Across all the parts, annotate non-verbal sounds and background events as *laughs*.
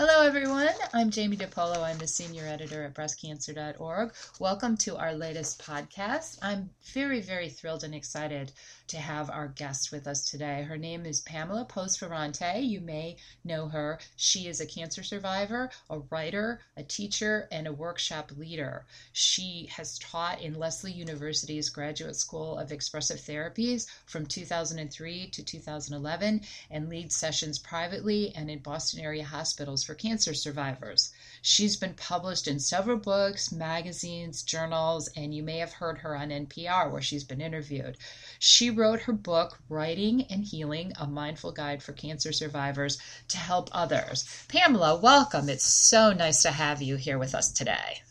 Hello, everyone. I'm Jamie DePolo. I'm the senior editor at breastcancer.org. Welcome to our latest podcast. I'm very, very thrilled and excited to have our guest with us today. Her name is Pamela Post-Ferrante. You may know her. She is a cancer survivor, a writer, a teacher, and a workshop leader. She has taught in Lesley University's Graduate School of Expressive Therapies from 2003 to 2011 and leads sessions privately and in Boston area hospitals for cancer survivors. She's been published in several books, magazines, journals, and you may have heard her on NPR where she's been interviewed. She wrote her book, Writing and Healing A Mindful Guide for Cancer Survivors to Help Others. Pamela, welcome. It's so nice to have you here with us today.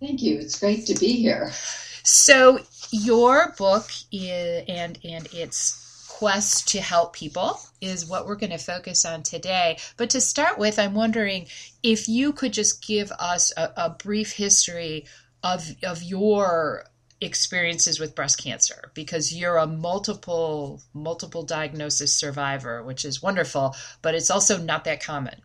Thank you. It's great to be here. So, your book is, and and its quest to help people is what we're going to focus on today. But to start with, I'm wondering if you could just give us a, a brief history of of your experiences with breast cancer because you're a multiple multiple diagnosis survivor which is wonderful but it's also not that common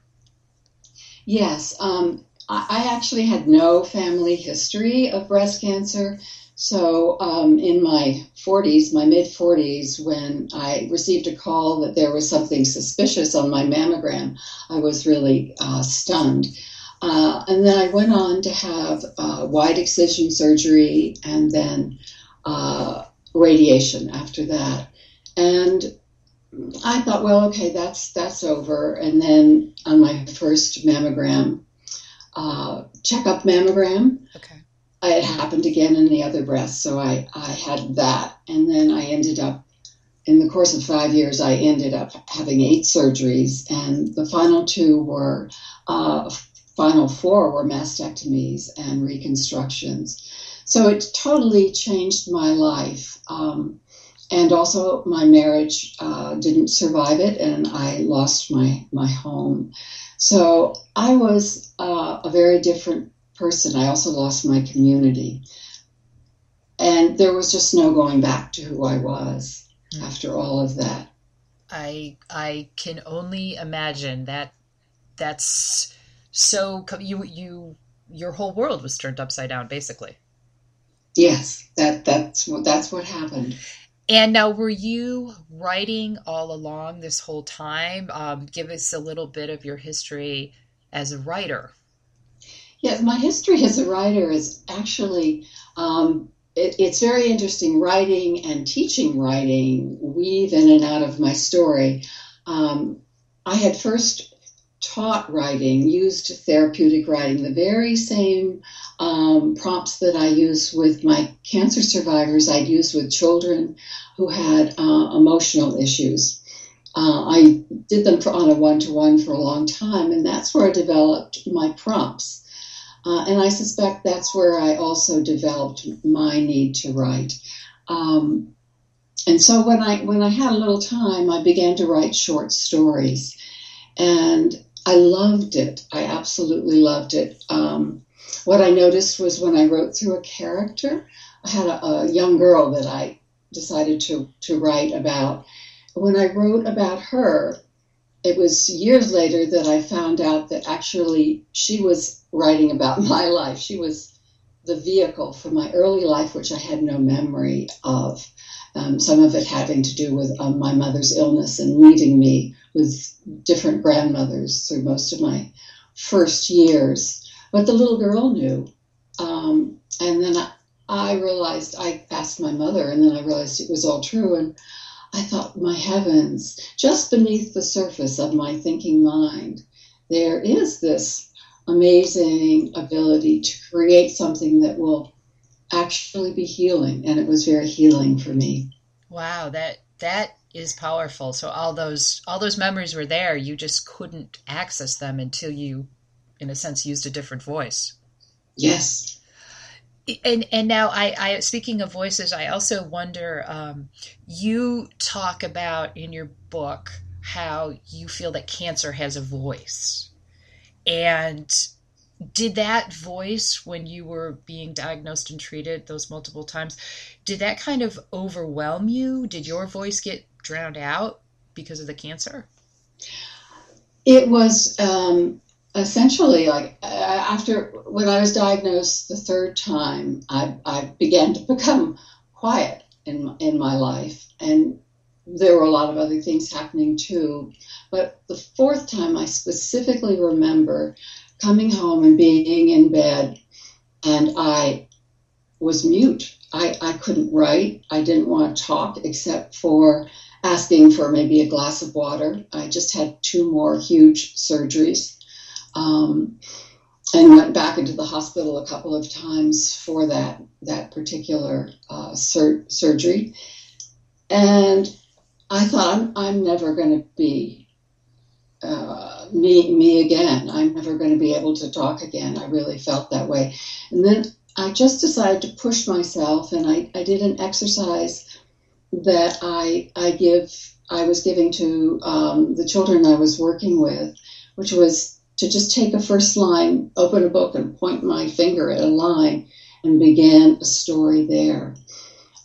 yes um, I actually had no family history of breast cancer so, um, in my 40s, my mid 40s, when I received a call that there was something suspicious on my mammogram, I was really uh, stunned. Uh, and then I went on to have uh, wide excision surgery and then uh, radiation after that. And I thought, well, okay, that's that's over. And then on my first mammogram, uh, checkup mammogram, okay it happened again in the other breast, so I, I had that. And then I ended up, in the course of five years, I ended up having eight surgeries, and the final two were, uh, final four were mastectomies and reconstructions. So it totally changed my life. Um, and also, my marriage uh, didn't survive it, and I lost my, my home. So I was uh, a very different person. I also lost my community. And there was just no going back to who I was mm. after all of that. I I can only imagine that that's so you you your whole world was turned upside down basically. Yes, that that's what that's what happened. And now, were you writing all along this whole time? Um, give us a little bit of your history as a writer. Yes, my history as a writer is actually um, it, it's very interesting. Writing and teaching writing weave in and out of my story. Um, I had first taught writing, used therapeutic writing, the very same um, prompts that I use with my cancer survivors, I'd use with children who had uh, emotional issues. Uh, I did them for, on a one to one for a long time, and that's where I developed my prompts. Uh, and I suspect that's where I also developed my need to write. Um, and so when I when I had a little time, I began to write short stories, and I loved it. I absolutely loved it. Um, what I noticed was when I wrote through a character, I had a, a young girl that I decided to to write about. When I wrote about her, it was years later that I found out that actually she was writing about *laughs* my life. She was the vehicle for my early life, which I had no memory of. Um, some of it having to do with um, my mother's illness and leaving me with different grandmothers through most of my first years. But the little girl knew. Um, and then I, I realized, I asked my mother, and then I realized it was all true. And I thought, my heavens, just beneath the surface of my thinking mind, there is this amazing ability to create something that will actually be healing and it was very healing for me. Wow that that is powerful. So all those all those memories were there you just couldn't access them until you in a sense used a different voice. Yes and and now I, I speaking of voices i also wonder um, you talk about in your book how you feel that cancer has a voice and did that voice, when you were being diagnosed and treated those multiple times, did that kind of overwhelm you? Did your voice get drowned out because of the cancer? It was um, essentially, like uh, after when I was diagnosed the third time, I, I began to become quiet in in my life, and there were a lot of other things happening too. But the fourth time, I specifically remember coming home and being in bed, and I was mute. I, I couldn't write. I didn't want to talk except for asking for maybe a glass of water. I just had two more huge surgeries um, and went back into the hospital a couple of times for that that particular uh, sur- surgery. And I thought I'm, I'm never going to be uh, me me again. I'm never going to be able to talk again. I really felt that way. And then I just decided to push myself, and I, I did an exercise that I I give I was giving to um, the children I was working with, which was to just take a first line, open a book, and point my finger at a line and begin a story there.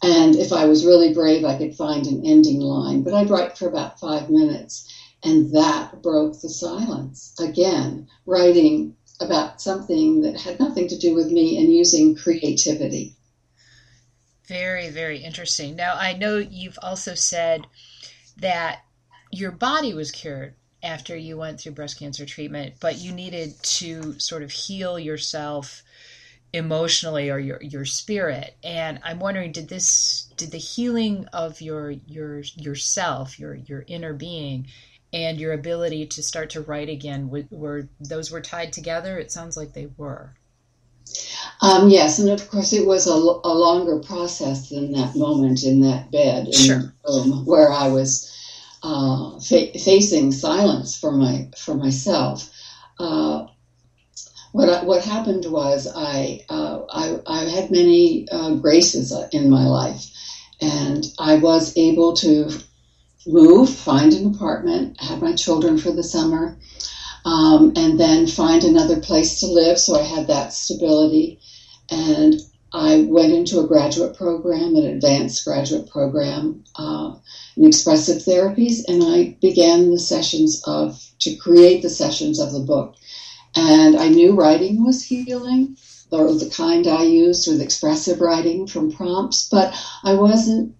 And if I was really brave, I could find an ending line. But I'd write for about five minutes, and that broke the silence. Again, writing about something that had nothing to do with me and using creativity. Very, very interesting. Now, I know you've also said that your body was cured after you went through breast cancer treatment, but you needed to sort of heal yourself emotionally or your your spirit. And I'm wondering, did this did the healing of your your yourself, your your inner being, and your ability to start to write again were, were those were tied together? It sounds like they were. Um, yes, and of course it was a, a, longer process than that moment in that bed in sure. room where I was uh, fa- facing silence for my for myself. Uh, what I, what happened was I uh, I, I, had many uh, graces in my life, and I was able to move, find an apartment, have my children for the summer um, and then find another place to live. So I had that stability. And I went into a graduate program, an advanced graduate program uh, in expressive therapies, and I began the sessions of to create the sessions of the book. And I knew writing was healing, or the kind I used with expressive writing from prompts, but I wasn't.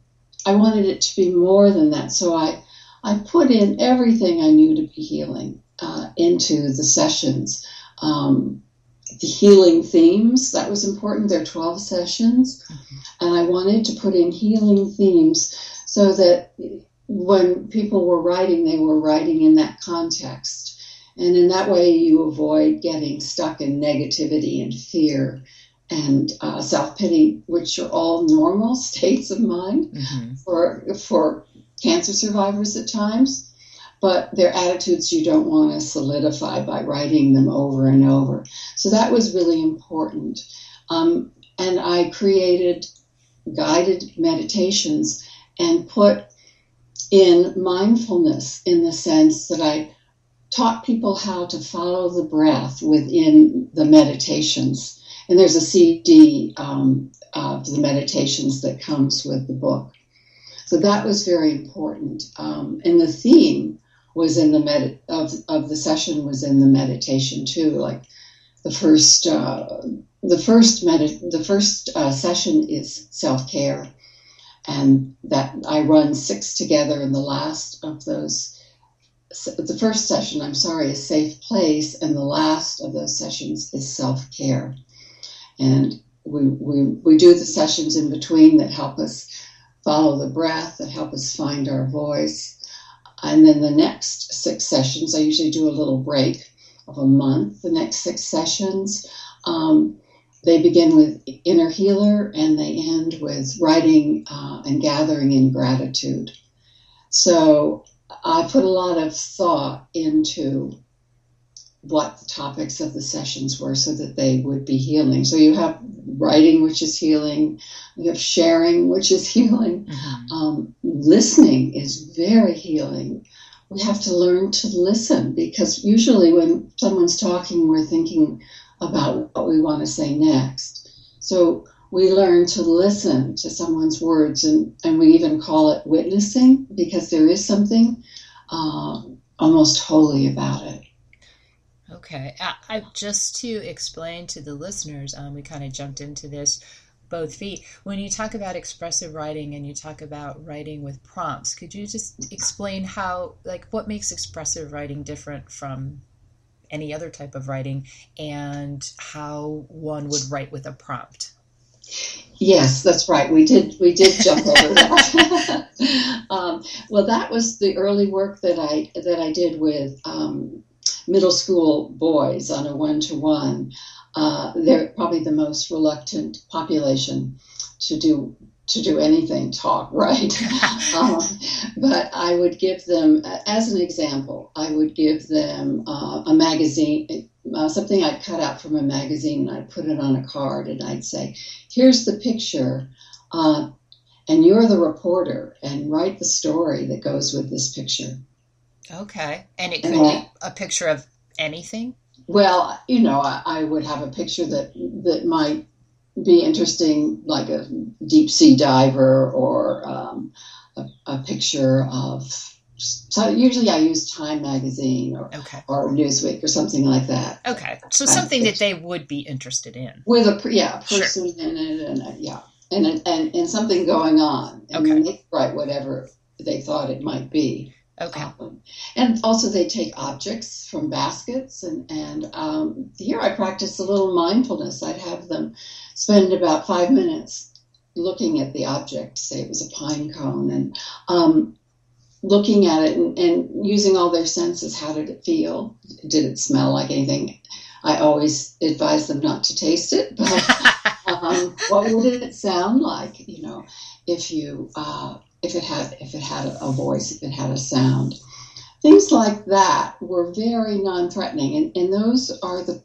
I wanted it to be more than that, so I I put in everything I knew to be healing uh, into the sessions. Um, the healing themes, that was important. There are 12 sessions. Mm-hmm. And I wanted to put in healing themes so that when people were writing, they were writing in that context. And in that way, you avoid getting stuck in negativity and fear and uh, self pity, which are all normal *laughs* states of mind mm-hmm. for, for cancer survivors at times but they're attitudes you don't want to solidify by writing them over and over. So that was really important. Um, and I created guided meditations and put in mindfulness in the sense that I taught people how to follow the breath within the meditations. And there's a CD um, of the meditations that comes with the book. So that was very important. Um, and the theme was in the med of of the session was in the meditation too. Like the first uh, the first med the first uh, session is self care, and that I run six together, and the last of those. The first session, I'm sorry, is safe place, and the last of those sessions is self care. And we, we, we do the sessions in between that help us follow the breath, that help us find our voice, and then the next six sessions, I usually do a little break of a month. The next six sessions, um, they begin with inner healer and they end with writing uh, and gathering in gratitude. So I put a lot of thought into what the topics of the sessions were so that they would be healing. So you have writing, which is healing, you have sharing, *laughs* which is healing. Mm-hmm. Um, listening is very healing. We have to learn to listen because usually when someone's talking, we're thinking about what we want to say next. So we learn to listen to someone's words, and, and we even call it witnessing because there is something uh, almost holy about it. Okay. I, I, just to explain to the listeners, um, we kind of jumped into this both feet. When you talk about expressive writing and you talk about writing with prompts, could you just explain how, like, what makes expressive writing different from any other type of writing and how one would write with a prompt? Yes, that's right. We did we did jump over that. *laughs* um, well, that was the early work that I that I did with um, middle school boys on a one to one. They're probably the most reluctant population to do to do anything talk *laughs* right *laughs* um, but i would give them as an example i would give them uh, a magazine uh, something i'd cut out from a magazine and i'd put it on a card and i'd say here's the picture uh, and you're the reporter and write the story that goes with this picture okay and it could and be a picture of anything well you know I, I would have a picture that that might be interesting, like a deep sea diver or um, a, a, picture of. So usually I use Time magazine or okay. or Newsweek or something like that. Okay, so something that they would be interested in with a yeah person sure. in it and a, yeah and, a, and and something going on. And okay, they write whatever they thought it might be. Okay. Um, and also, they take objects from baskets, and and um, here I practice a little mindfulness. I'd have them spend about five minutes looking at the object. Say it was a pine cone, and um, looking at it and, and using all their senses. How did it feel? Did it smell like anything? I always advise them not to taste it, but *laughs* um, what would it sound like? You know, if you uh, if it had if it had a voice, if it had a sound. Things like that were very non-threatening, and, and those are the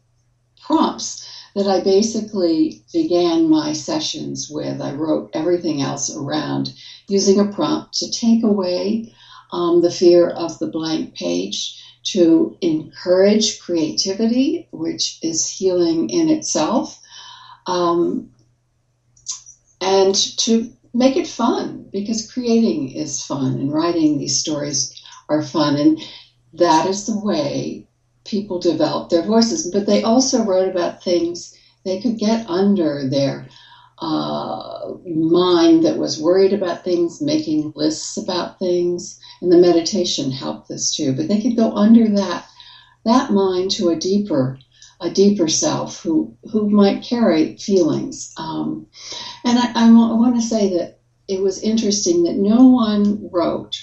prompts that I basically began my sessions with. I wrote everything else around using a prompt to take away um, the fear of the blank page, to encourage creativity, which is healing in itself, um, and to make it fun because creating is fun and writing these stories are fun. And that is the way people develop their voices. But they also wrote about things they could get under their uh, mind that was worried about things, making lists about things. And the meditation helped this too. But they could go under that that mind to a deeper a deeper self who who might carry feelings. Um, and I, I, I want to say that it was interesting that no one wrote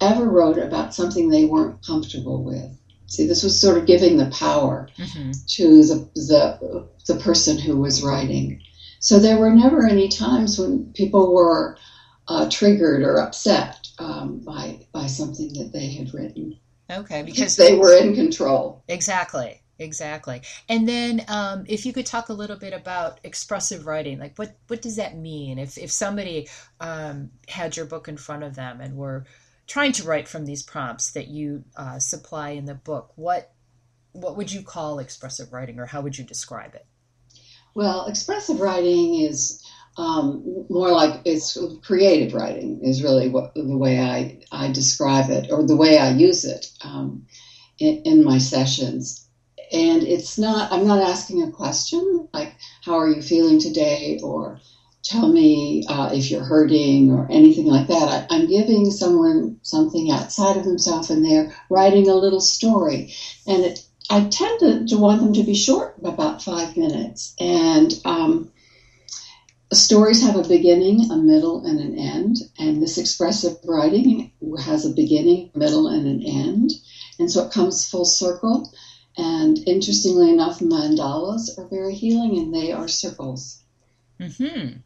ever wrote about something they weren't comfortable with. See, this was sort of giving the power mm-hmm. to the, the the person who was writing. So there were never any times when people were uh, triggered or upset um, by by something that they had written. Okay, because they were in control. Exactly. Exactly. And then um, if you could talk a little bit about expressive writing, like what, what does that mean? If, if somebody um, had your book in front of them and were trying to write from these prompts that you uh, supply in the book, what, what would you call expressive writing or how would you describe it? Well, expressive writing is um, more like it's creative writing is really what, the way I, I describe it or the way I use it um, in, in my sessions and it's not i'm not asking a question like how are you feeling today? Or tell me uh, if you're hurting or anything like that. I, am giving someone something outside of himself and they're writing a little story. And it, i tend to, to, want them to be short about five minutes. And um, stories have a beginning a middle and an end. And this expressive writing has a beginning middle and an end. And so it comes full circle and interestingly enough, mandalas are very healing and they are circles. Hmm.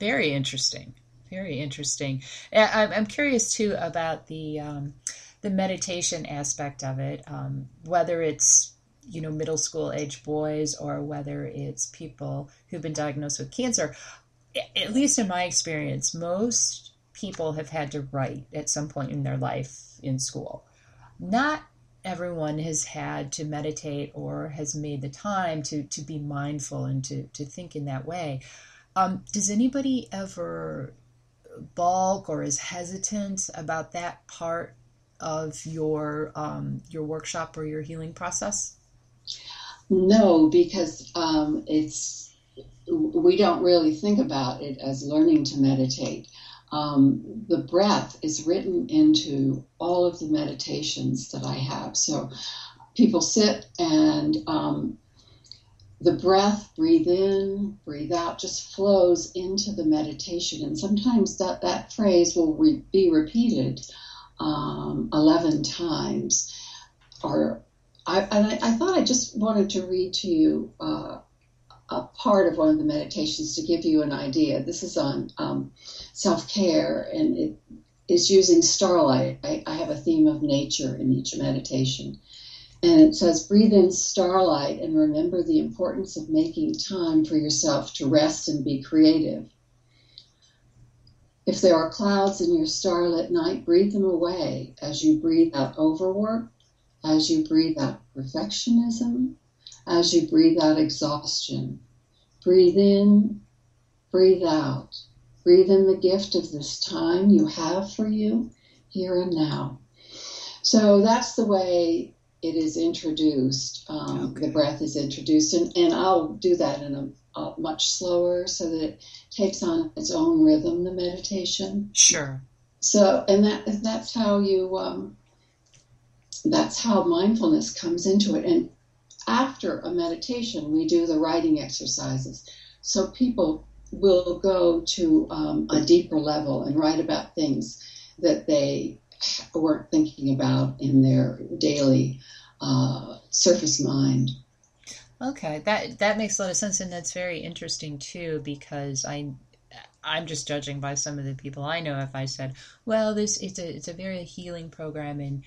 Very interesting. Very interesting. I'm curious too about the um, the meditation aspect of it. Um, whether it's you know middle school age boys or whether it's people who've been diagnosed with cancer. At least in my experience, most people have had to write at some point in their life in school. Not everyone has had to meditate or has made the time to to be mindful and to to think in that way. Um, does anybody ever balk or is hesitant about that part of your um, your workshop or your healing process? No, because um, it's we don't really think about it as learning to meditate. Um, the breath is written into all of the meditations that I have. So people sit and um, the breath, breathe in, breathe out, just flows into the meditation. And sometimes that, that phrase will re- be repeated um, 11 times. Or I, and I, I, thought I just wanted to read to you uh, a part of one of the meditations to give you an idea. This is on um, self care and it is using starlight. I, I have a theme of nature in each meditation. And it says, breathe in starlight and remember the importance of making time for yourself to rest and be creative. If there are clouds in your starlit night, breathe them away as you breathe out overwork, as you breathe out perfectionism, as you breathe out exhaustion. Breathe in, breathe out. Breathe in the gift of this time you have for you here and now. So that's the way it is introduced. Um, okay. The breath is introduced, and, and I'll do that in a, a, much slower so that it takes on its own rhythm. The meditation. Sure. So, and that that's how you. Um, that's how mindfulness comes into it. And after a meditation, we do the writing exercises. So people will go to um, a deeper level and write about things that they weren't thinking about in their daily uh, surface mind. Okay, that that makes a lot of sense, and that's very interesting too, because I I'm just judging by some of the people I know. If I said, "Well, this it's a it's a very healing program, and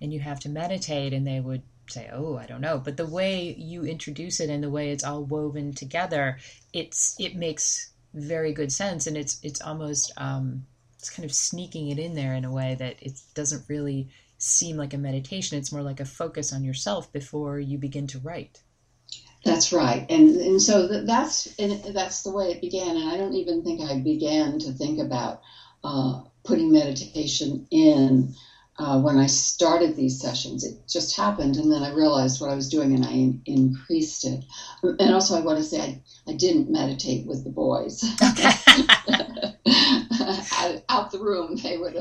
and you have to meditate," and they would say, "Oh, I don't know," but the way you introduce it and the way it's all woven together, it's it makes very good sense, and it's it's almost um, it's kind of sneaking it in there in a way that it doesn't really seem like a meditation. It's more like a focus on yourself before you begin to write. That's right, and and so that's and that's the way it began. And I don't even think I began to think about uh, putting meditation in uh, when I started these sessions. It just happened, and then I realized what I was doing, and I in, increased it. And also, I want to say I, I didn't meditate with the boys. *laughs* out, out, the room, they would.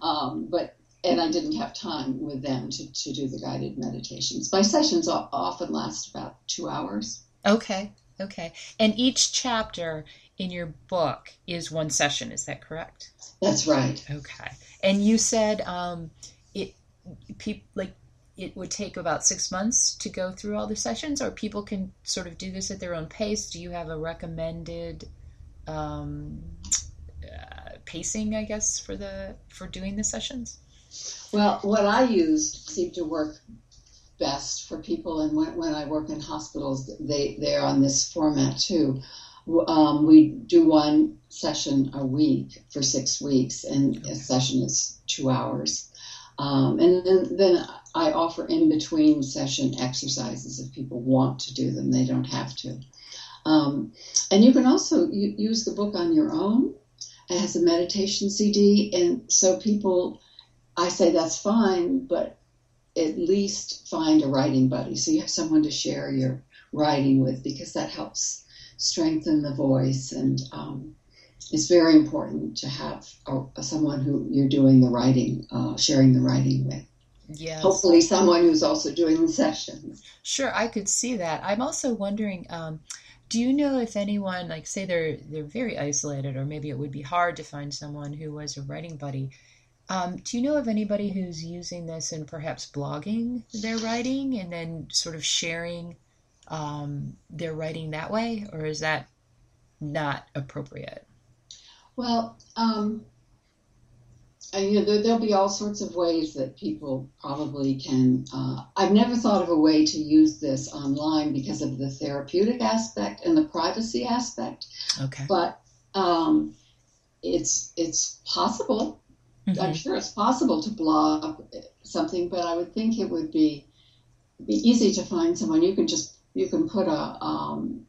Um, but and I didn't have time with them to, to do the guided meditations. My sessions often last about two hours. Okay, okay. And each chapter in your book is one session, is that correct? That's right. Okay. And you said um, it, pe- like, it would take about six months to go through all the sessions, or people can sort of do this at their own pace. Do you have a recommended um, uh, pacing, I guess, for the for doing the sessions? Well, what I use seemed to work best for people, and when, when I work in hospitals, they they're on this format too. Um, we do one session a week for six weeks, and a session is two hours. Um, and then, then I offer in between session exercises if people want to do them, they don't have to. Um, and you can also use the book on your own. It has a meditation CD, and so people I say that's fine, but at least find a writing buddy so you have someone to share your writing with because that helps strengthen the voice and um, it's very important to have a, someone who you're doing the writing, uh, sharing the writing with. Yes. Hopefully, someone who's also doing the sessions. Sure, I could see that. I'm also wondering. Um, do you know if anyone, like, say they're they're very isolated, or maybe it would be hard to find someone who was a writing buddy? Um, do you know of anybody who's using this and perhaps blogging their writing and then sort of sharing um, their writing that way, or is that not appropriate? Well, um, you know, there, will be all sorts of ways that people probably can. Uh, I've never thought of a way to use this online because of the therapeutic aspect and the privacy aspect. Okay. But um, it's it's possible. Mm-hmm. I'm sure it's possible to blog something, but I would think it would be be easy to find someone. You can just you can put a um,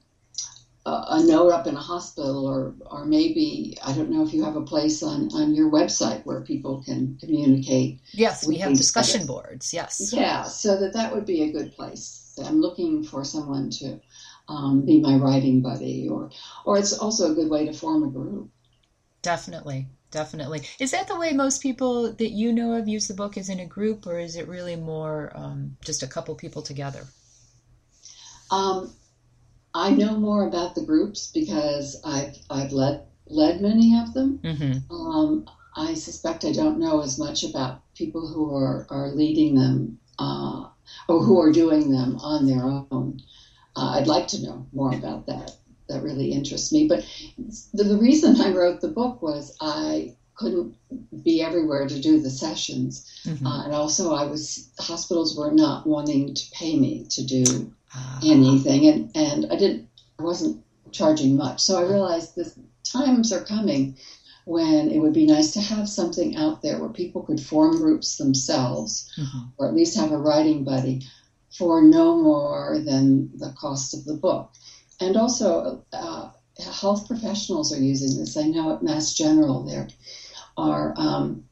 a note up in a hospital or or maybe I don't know if you have a place on on your website where people can communicate. Yes, we have discussion boards. Yes. Yeah, so that that would be a good place. I'm looking for someone to um, be my writing buddy, or or it's also a good way to form a group. Definitely, definitely. Is that the way most people that you know of use the book? Is in a group, or is it really more um, just a couple people together? Um, I know more about the groups because I've I've led led many of them. Mm-hmm. Um, I suspect I don't know as much about people who are, are leading them uh, or who are doing them on their own. Uh, I'd like to know more about that. That really interests me. But the, the reason I wrote the book was I couldn't be everywhere to do the sessions, mm-hmm. uh, and also I was hospitals were not wanting to pay me to do uh, anything, and and I didn't I wasn't charging much. So I realized the times are coming when it would be nice to have something out there where people could form groups themselves, mm-hmm. or at least have a writing buddy for no more than the cost of the book. And also, uh, health professionals are using this. I know at Mass General there are um,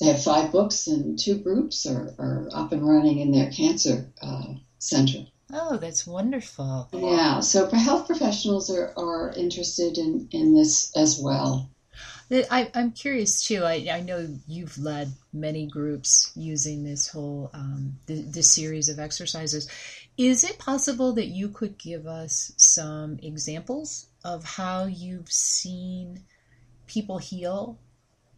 they have five books and two groups are, are up and running in their cancer uh, center. Oh, that's wonderful. Yeah, so health professionals are, are interested in, in this as well. I, am curious too. I, I know you've led many groups using this whole um, this series of exercises. Is it possible that you could give us some examples of how you've seen people heal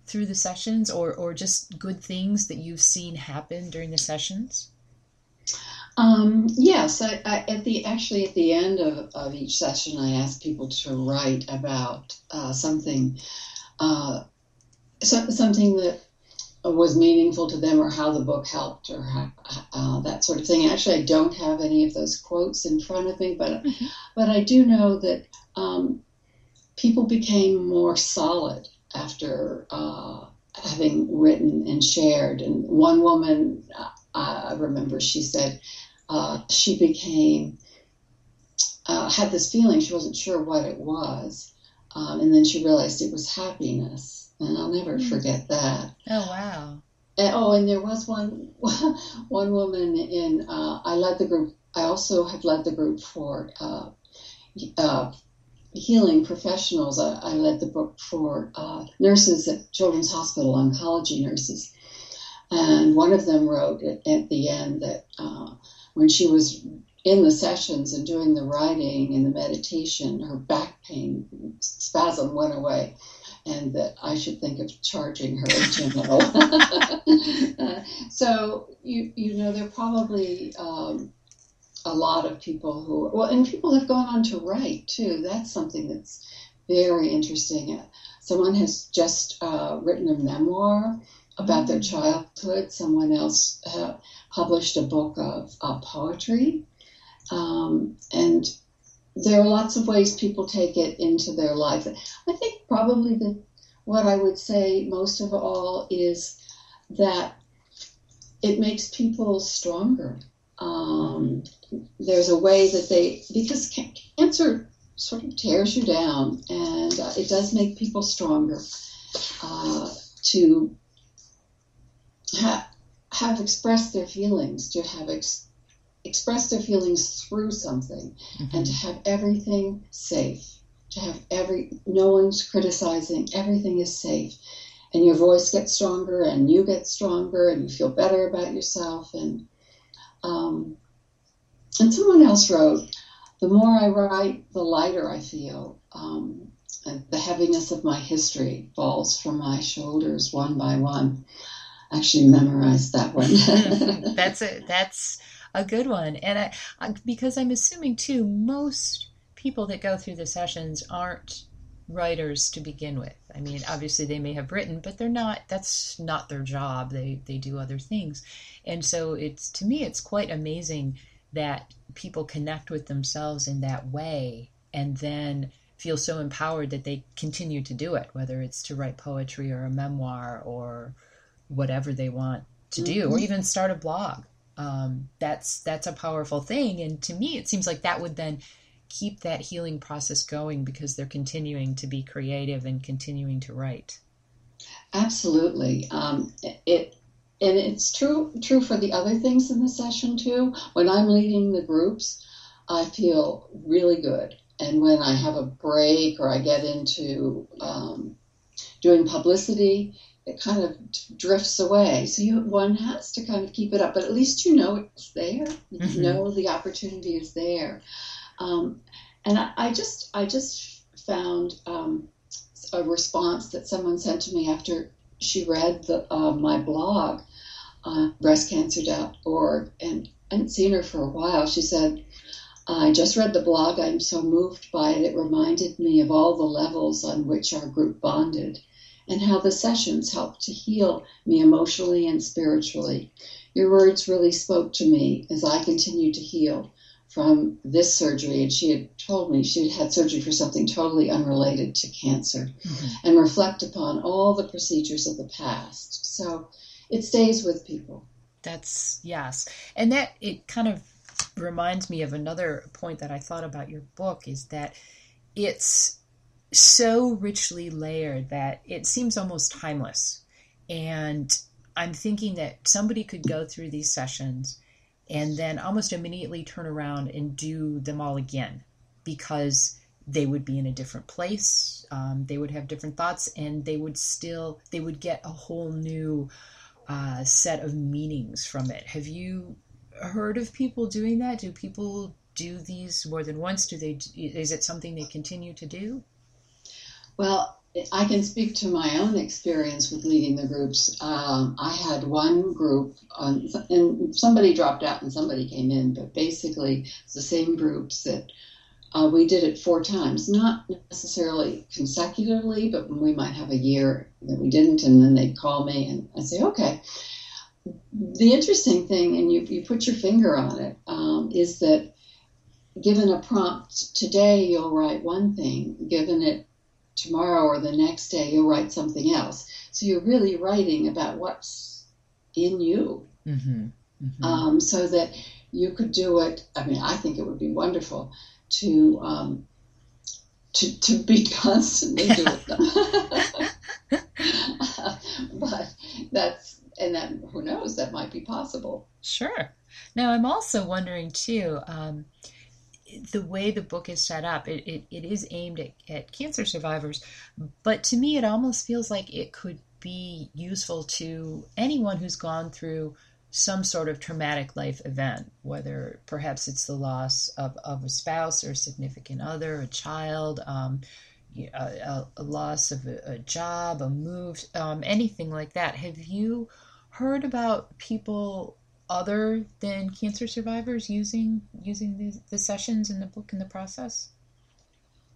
through the sessions, or or just good things that you've seen happen during the sessions? Um, yes, I, I, at the actually at the end of, of each session, I ask people to write about uh, something, uh, so, something that was meaningful to them, or how the book helped, or how, uh, that sort of thing. Actually, I don't have any of those quotes in front of me, but mm-hmm. but I do know that um, people became more solid after uh, having written and shared. And one woman, I remember, she said uh, she became uh, had this feeling she wasn't sure what it was, um, and then she realized it was happiness, and I'll never mm. forget that. Oh wow! And, oh, and there was one *laughs* one woman in uh, I led the group. I also have led the group for uh, uh, healing professionals. I, I, led the book for uh, nurses at Children's Hospital, oncology nurses. And one of them wrote at, the end that uh, when she was in the sessions and doing the writing and the meditation, her back pain spasm went away, and that I should think of charging her in general. *laughs* uh, so you you know there are probably um, a lot of people who well, and people have gone on to write too. That's something that's very interesting. Someone has just uh, written a memoir about their childhood. Someone else uh, published a book of uh, poetry. Um, and there are lots of ways people take it into their life. I think probably the, what I would say most of all is that it makes people stronger. Um, there's a way that they, because cancer sort of tears you down, and uh, it does make people stronger uh, to ha- have expressed their feelings, to have ex- expressed their feelings through something, mm-hmm. and to have everything safe, to have every no one's criticizing, everything is safe, and your voice gets stronger, and you get stronger, and you feel better about yourself, and um, and someone else wrote, the more I write, the lighter I feel. Um, the heaviness of my history falls from my shoulders one by one actually memorized that one. *laughs* that's a that's a good one, and I, I, because I'm assuming too most people that go through the sessions aren't writers to begin with. I mean, obviously they may have written, but they're not. That's not their job. They they do other things, and so it's to me it's quite amazing that people connect with themselves in that way, and then feel so empowered that they continue to do it, whether it's to write poetry or a memoir or whatever they want to do, mm-hmm. or even start a blog. Um, that's that's a powerful thing, and to me, it seems like that would then keep that healing process going because they're continuing to be creative and continuing to write. Absolutely. Um, it and it's true true for the other things in the session too. When I'm leading the groups, I feel really good, and when I have a break or I get into um, doing publicity, it kind of drifts away. So you, one has to kind of keep it up, but at least you know it's there. You mm-hmm. know the opportunity is there. Um, and I, I, just I just found um, a response that someone sent to me after she read the, uh, my blog on breastcancer.org and I hadn't seen her for a while. She said, I just read the blog. I'm so moved by it. It reminded me of all the levels on which our group bonded and how the sessions helped to heal me emotionally and spiritually. Your words really spoke to me as I continued to heal from this surgery. And she had told me she had had surgery for something totally unrelated to cancer mm-hmm. and reflect upon all the procedures of the past. So it stays with people. That's, yes. And that, it kind of reminds me of another point that I thought about your book is that it's so richly layered that it seems almost timeless. And I'm thinking that somebody could go through these sessions and then almost immediately turn around and do them all again because they would be in a different place um, they would have different thoughts and they would still they would get a whole new uh, set of meanings from it. Have you heard of people doing that? Do people do these more than once? Do they is it something they continue to do? Well, I can speak to my own experience with leading the groups. Um, I had one group, on, and somebody dropped out and somebody came in, but basically it's the same groups that uh, we did it four times, not necessarily consecutively, but we might have a year that we didn't, and then they'd call me and I'd say, okay. The interesting thing, and you, you put your finger on it, um, is that given a prompt today, you'll write one thing, given it tomorrow or the next day you'll write something else. So you're really writing about what's in you. Mm-hmm. Mm-hmm. Um, so that you could do it. I mean, I think it would be wonderful to um, to to be *laughs* constantly doing *laughs* them. *laughs* but that's and then who knows that might be possible. Sure. Now I'm also wondering too. Um, the way the book is set up, it, it, it is aimed at, at cancer survivors, but to me, it almost feels like it could be useful to anyone who's gone through some sort of traumatic life event, whether perhaps it's the loss of, of a spouse or a significant other, a child, um, a, a, loss of a, a job, a move, um, anything like that. Have you heard about people other than cancer survivors using using the, the sessions in the book in the process?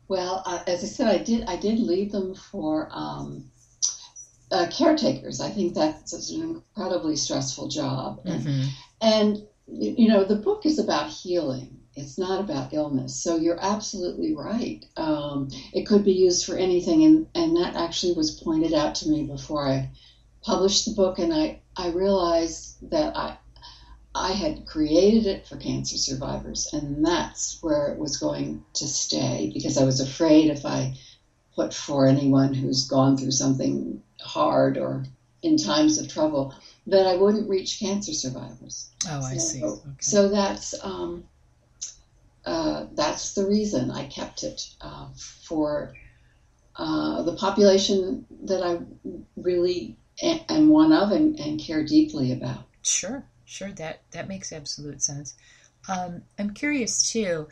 Well, uh, as I said, I did I did lead them for um, uh, caretakers. I think that's an incredibly stressful job, mm-hmm. and, and you know the book is about healing. It's not about illness. So you're absolutely right. Um, it could be used for anything, and, and that actually was pointed out to me before I published the book, and I, I realized that I, I had created it for cancer survivors, and that's where it was going to stay because I was afraid if I put for anyone who's gone through something hard or in times of trouble that I wouldn't reach cancer survivors. Oh, I see. Okay. So that's um, uh, that's the reason I kept it uh, for uh, the population that I really am one of and, and care deeply about. Sure. Sure, that that makes absolute sense. Um, I'm curious too,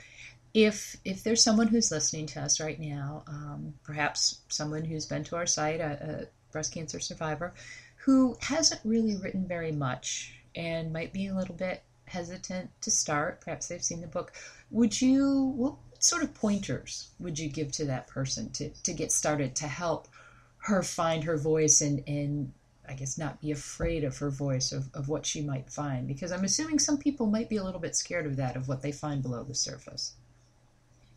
if if there's someone who's listening to us right now, um, perhaps someone who's been to our site, a, a breast cancer survivor, who hasn't really written very much and might be a little bit hesitant to start. Perhaps they've seen the book. Would you what sort of pointers would you give to that person to to get started to help her find her voice and and I guess, not be afraid of her voice, of, of what she might find? Because I'm assuming some people might be a little bit scared of that, of what they find below the surface.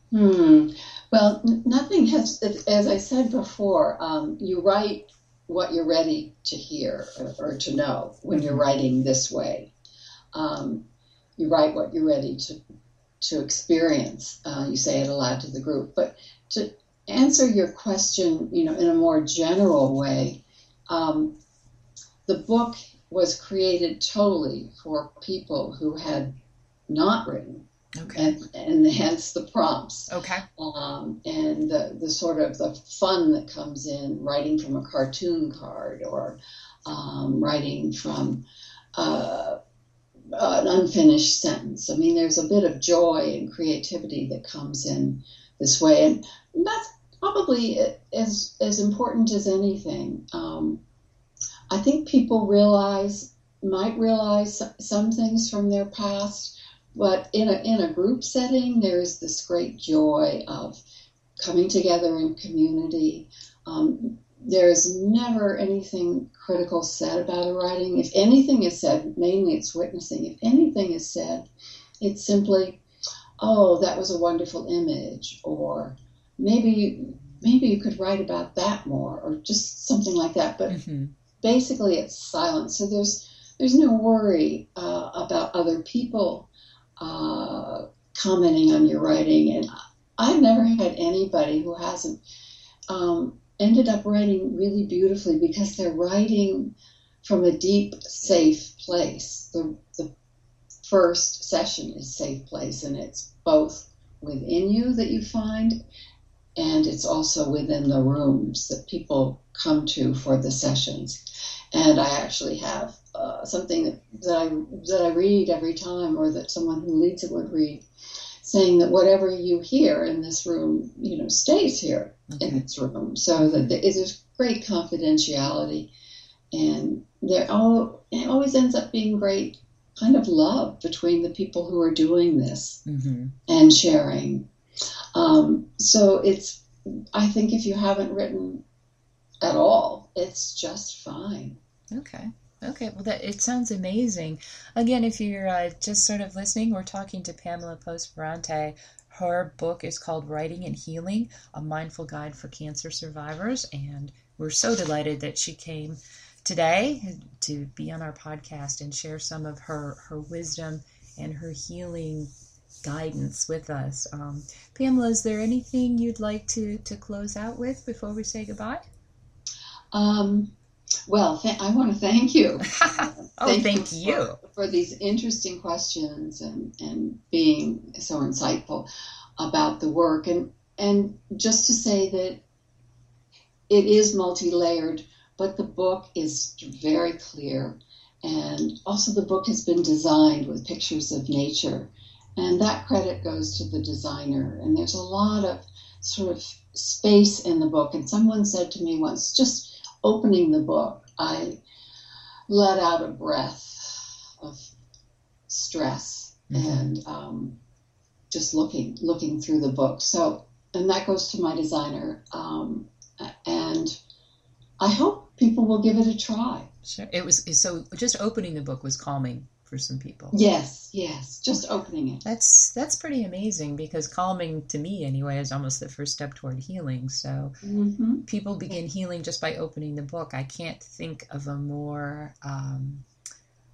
Hmm. Well, nothing has, as I said before, um, you write what you're ready to hear or, or to know when you're writing this way. Um, you write what you're ready to to experience. Uh, you say it aloud to the group, but to answer your question, you know, in a more general way, um, the book was created totally for people who had not written. Okay. And, and hence the prompts. Okay. Um, and the, the sort of the fun that comes in writing from a cartoon card or um, writing from uh, an unfinished sentence. I mean, there's a bit of joy and creativity that comes in this way. And that's probably as, as important as anything. Um, I think people realize, might realize some things from their past, but in a, in a group setting, there's this great joy of coming together in community. Um, there's never anything critical said about a writing. If anything is said, mainly it's witnessing. If anything is said, it's simply, oh, that was a wonderful image, or maybe maybe you could write about that more, or just something like that. But mm-hmm basically it's silence. So there's there's no worry uh, about other people uh, commenting on your writing, and I've never had anybody who hasn't um, ended up writing really beautifully because they're writing from a deep, safe place. The, the first session is safe place, and it's both within you that you find and it's also within the rooms that people come to for the sessions. And I actually have uh, something that, that I that I read every time, or that someone who leads it would read, saying that whatever you hear in this room, you know, stays here okay. in this room. So that there is great confidentiality, and there all it always ends up being great kind of love between the people who are doing this mm-hmm. and sharing um, so it's, I think if you haven't written at all, it's just fine. Okay. Okay, well, that it sounds amazing. Again, if you're uh, just sort of listening, we're talking to Pamela Post. Her book is called Writing and Healing: A Mindful Guide for Cancer Survivors, and we're so delighted that she came today to be on our podcast and share some of her her wisdom and her healing guidance with us. Um, Pamela, is there anything you'd like to, to close out with before we say goodbye? Um, well, th- I want to thank you. *laughs* Uh, oh, thank, thank you, you. For, for, these interesting questions and, and being so insightful about the work. And, and just to say that it is multi layered, but the book is very clear. And also, the book has been designed with pictures of nature and that credit goes to the designer. And there's a lot of sort of space in the book. And someone said to me once, just opening the book, I let out a breath of stress mm-hmm. and um, just looking looking through the book. So, and that goes to my designer. Um, and I hope people will give it a try. Sure. It was so just opening the book was calming for some people. Yes, yes, just opening it. That's that's pretty amazing because calming to me anyway is almost the first step toward healing. So mm-hmm. people begin healing just by opening the book. I can't think of a more um,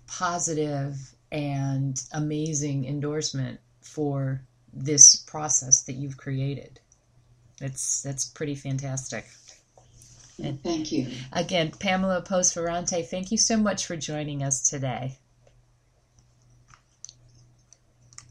positive and amazing endorsement for this process that you've created. That's that's pretty fantastic. And thank you. Again, Pamela Post Ferrante, thank you so much for joining us today.